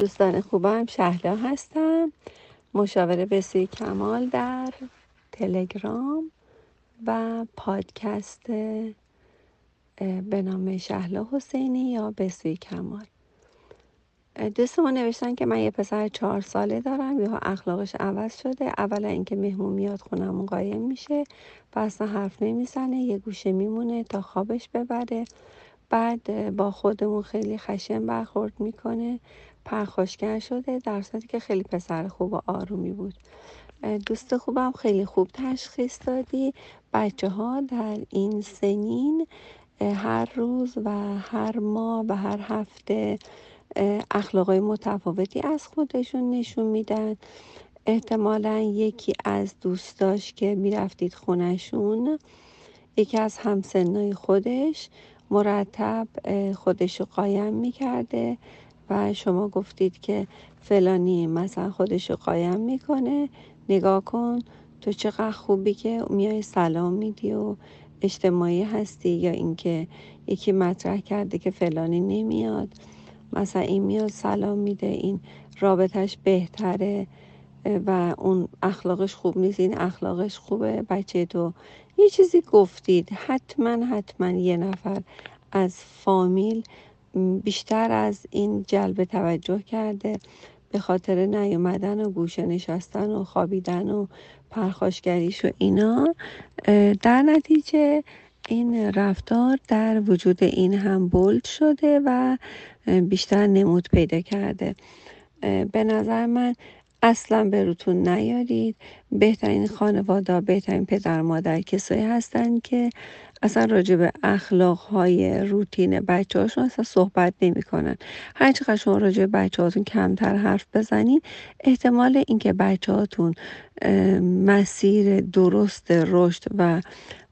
دوستان خوبم شهلا هستم. مشاوره بسوی کمال در تلگرام و پادکست به نام شهلا حسینی یا بسوی کمال. دوستمون نوشتن که من یه پسر چهار ساله دارم یا اخلاقش عوض شده. اولا اینکه مهمون میاد خونمون قایم میشه و اصلا حرف نمی‌زنه یه گوشه میمونه تا خوابش ببره. بعد با خودمون خیلی خشن برخورد می‌کنه. پرخاشگر شده در صورتی که خیلی پسر خوب و آرومی بود. دوست خوبم خیلی خوب تشخیص دادی. بچه ها در این سنین هر روز و هر ماه و هر هفته اخلاقای متفاوتی از خودشون نشون میدن. احتمالا یکی از دوستاش که می‌رفتید خونشون یکی از همسنای خودش مرتب خودش رو قایم می‌کرده. و شما گفتید که فلانی مثلا خودش رو قایم می‌کنه. نگاه کن تو چقدر خوبی که میای سلام میدی و اجتماعی هستی یا اینکه یکی مطرح کرده که فلانی نمیاد. مثلا این میاد سلام میده این رابطش بهتره و اون اخلاقش خوب نیست این اخلاقش خوبه. بچه تو یه چیزی گفتید حتما حتما یه نفر از فامیل بیشتر از این جلب توجه کرده به خاطر نیومدن و گوشه نشستن و خوابیدن و پرخاشگریش و اینا در نتیجه این رفتار در وجود این هم بولد شده و بیشتر نمود پیدا کرده. به نظر من اصلا به روتون نیارید. بهترین خانواده بهترین پدر مادر کسایی هستن که اصلا راجع به اخلاق های روتین بچه هاشون اصلا صحبت نمی کنن هر چقدر شما راجع به بچه هاتون کمتر حرف بزنین احتمال اینکه بچه هاتون مسیر درست رشد و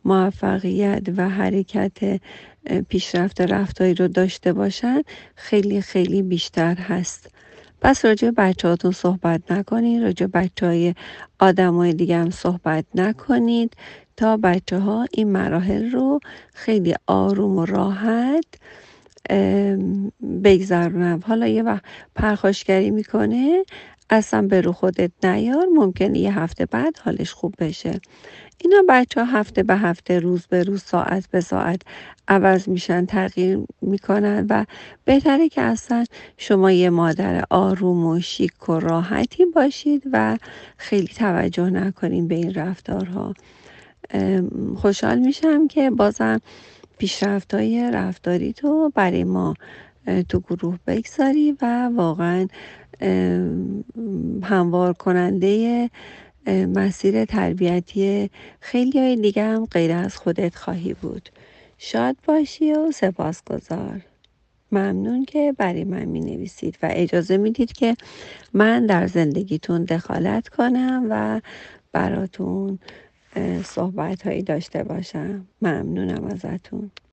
موفقیت و حرکت پیشرفت رفتاری رو داشته باشن خیلی خیلی بیشتر هست. پس راجع بچه هاتون صحبت نکنید راجع بچه های آدم های دیگه هم صحبت نکنید تا بچه ها این مراحل رو خیلی آروم و راحت بگذرونم حالا یه وقت پرخاشگری می‌کنه اصلا به رو خودت نیار ممکنه یه هفته بعد حالش خوب بشه. اینا بچه ها هفته به هفته روز به روز ساعت به ساعت عوض میشن تغییر می‌کنن و بهتره که اصلا شما یه مادر آروم و شیک و راحتی باشید و خیلی توجه نکنین به این رفتارها. خوشحال میشم که بازم پیشرفت های رفتاری تو برای ما تو گروه بگذاری و واقعا هموار کننده مسیر تربیتی خیلی های دیگه هم غیر از خودت خواهی بود. شاد باشی و سپاسگزار. ممنون که برای من می نویسید و اجازه می‌دید که من در زندگیتون دخالت کنم و براتون صحبت هایی داشته باشم. ممنونم ازتون.